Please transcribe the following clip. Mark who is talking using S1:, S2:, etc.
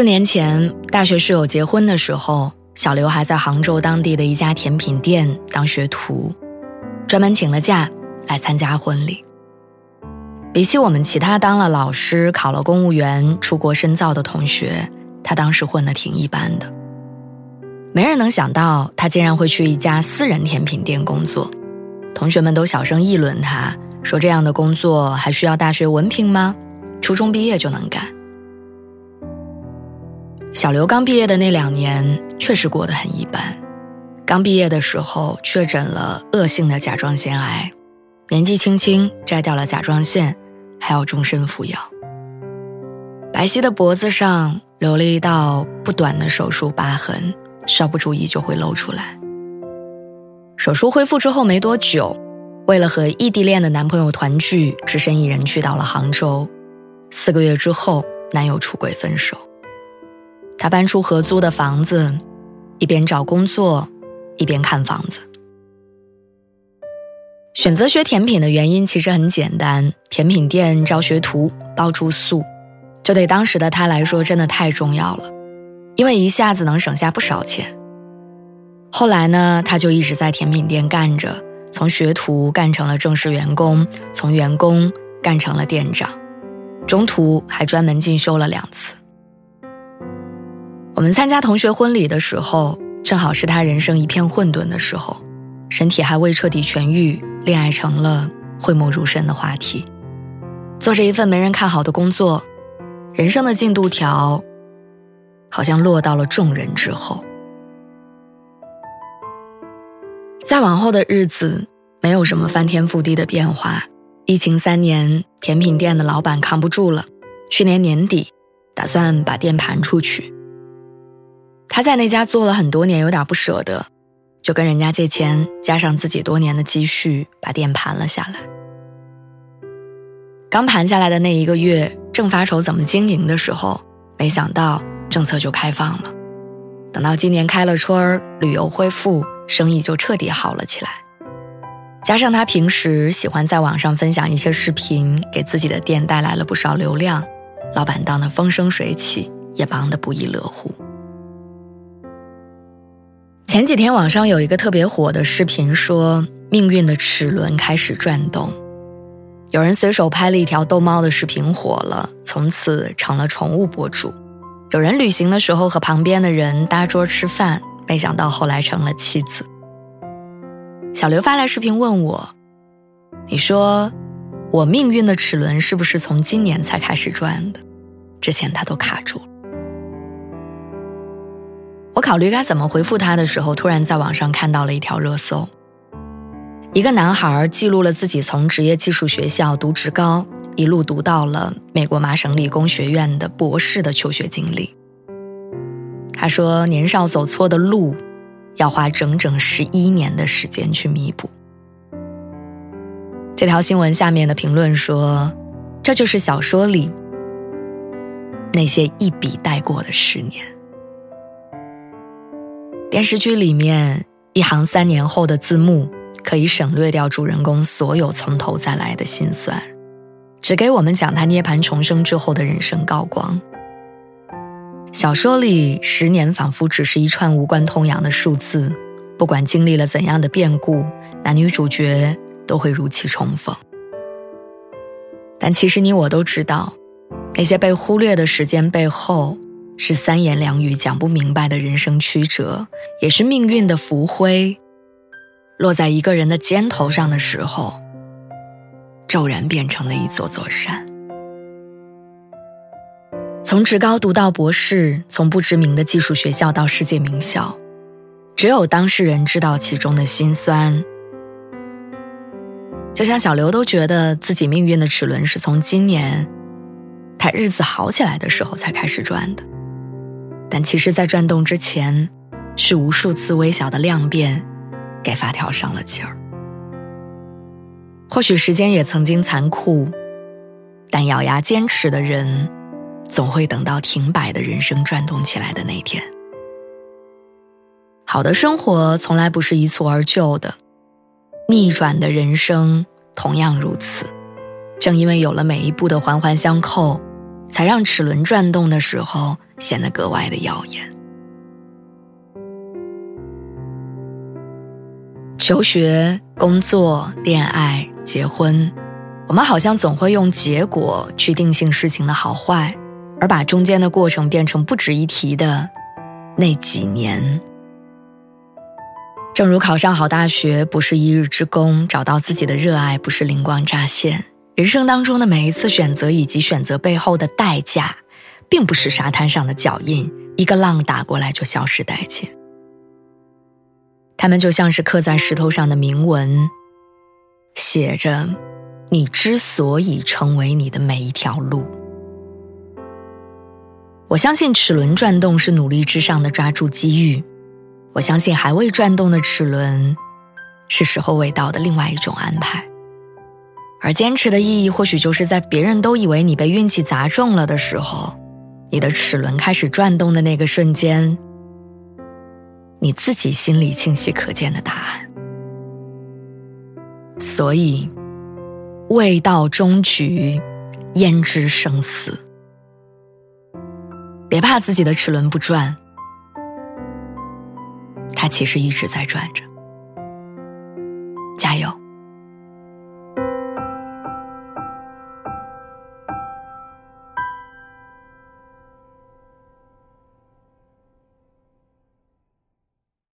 S1: 四年前，大学室友结婚的时候，小刘还在杭州当地的一家甜品店当学徒，专门请了假来参加婚礼。比起我们其他当了老师、考了公务员、出国深造的同学，他当时混得挺一般的。没人能想到他竟然会去一家私人甜品店工作，同学们都小声议论他，说这样的工作还需要大学文凭吗？初中毕业就能干。小刘刚毕业的那两年确实过得很一般。刚毕业的时候确诊了恶性的甲状腺癌，年纪轻轻摘掉了甲状腺，还要终身服药。白皙的脖子上留了一道不短的手术疤痕，稍不注意就会露出来。手术恢复之后没多久，为了和异地恋的男朋友团聚，只身一人去到了杭州。四个月之后，男友出轨分手。他搬出合租的房子，一边找工作，一边看房子。选择学甜品的原因其实很简单，甜品店招学徒包住宿，这对当时的他来说真的太重要了，因为一下子能省下不少钱。后来呢，他就一直在甜品店干着，从学徒干成了正式员工，从员工干成了店长，中途还专门进修了两次。我们参加同学婚礼的时候，正好是他人生一片混沌的时候，身体还未彻底痊愈，恋爱成了讳莫如深的话题。做着一份没人看好的工作，人生的进度条好像落到了众人之后。再往后的日子，没有什么翻天覆地的变化。疫情三年，甜品店的老板扛不住了，去年年底，打算把店盘出去。他在那家做了很多年，有点不舍得，就跟人家借钱，加上自己多年的积蓄，把店盘了下来。刚盘下来的那一个月，正发愁怎么经营的时候，没想到政策就开放了。等到今年开了春儿，旅游恢复，生意就彻底好了起来。加上他平时喜欢在网上分享一些视频，给自己的店带来了不少流量，老板当得风生水起，也忙得不亦乐乎。前几天网上有一个特别火的视频，说命运的齿轮开始转动。有人随手拍了一条逗猫的视频火了，从此成了宠物博主。有人旅行的时候和旁边的人搭桌吃饭，没想到后来成了妻子。小刘发来视频问我：“你说我命运的齿轮是不是从今年才开始转的？之前他都卡住了。”我考虑该怎么回复他的时候，突然在网上看到了一条热搜：一个男孩记录了自己从职业技术学校读职高，一路读到了美国麻省理工学院的博士的求学经历。他说，年少走错的路，要花整整十一年的时间去弥补。这条新闻下面的评论说：“这就是小说里那些一笔带过的十年。”电视剧里面一行三年后的字幕，可以省略掉主人公所有从头再来的心酸，只给我们讲他涅槃重生之后的人生高光。小说里十年仿佛只是一串无关痛痒的数字，不管经历了怎样的变故，男女主角都会如期重逢。但其实你我都知道，那些被忽略的时间背后。是三言两语讲不明白的人生曲折，也是命运的浮灰，落在一个人的肩头上的时候，骤然变成了一座座山。从职高读到博士，从不知名的技术学校到世界名校，只有当事人知道其中的辛酸。就像小刘都觉得自己命运的齿轮是从今年他日子好起来的时候才开始转的。但其实，在转动之前，是无数次微小的量变，给发条上了劲儿。或许时间也曾经残酷，但咬牙坚持的人，总会等到停摆的人生转动起来的那天。好的生活从来不是一蹴而就的，逆转的人生同样如此。正因为有了每一步的环环相扣，才让齿轮转动的时候显得格外的耀眼。求学、工作、恋爱、结婚，我们好像总会用结果去定性事情的好坏，而把中间的过程变成不值一提的那几年。正如考上好大学不是一日之功，找到自己的热爱不是灵光乍现。人生当中的每一次选择以及选择背后的代价，并不是沙滩上的脚印，一个浪打过来就消失殆尽。它们就像是刻在石头上的铭文，写着你之所以成为你的每一条路。我相信齿轮转动是努力之上的抓住机遇。我相信还未转动的齿轮，是时候未到的另外一种安排。而坚持的意义，或许就是在别人都以为你被运气砸中了的时候，你的齿轮开始转动的那个瞬间，你自己心里清晰可见的答案。所以，未到终局，焉知生死？别怕自己的齿轮不转。它其实一直在转着。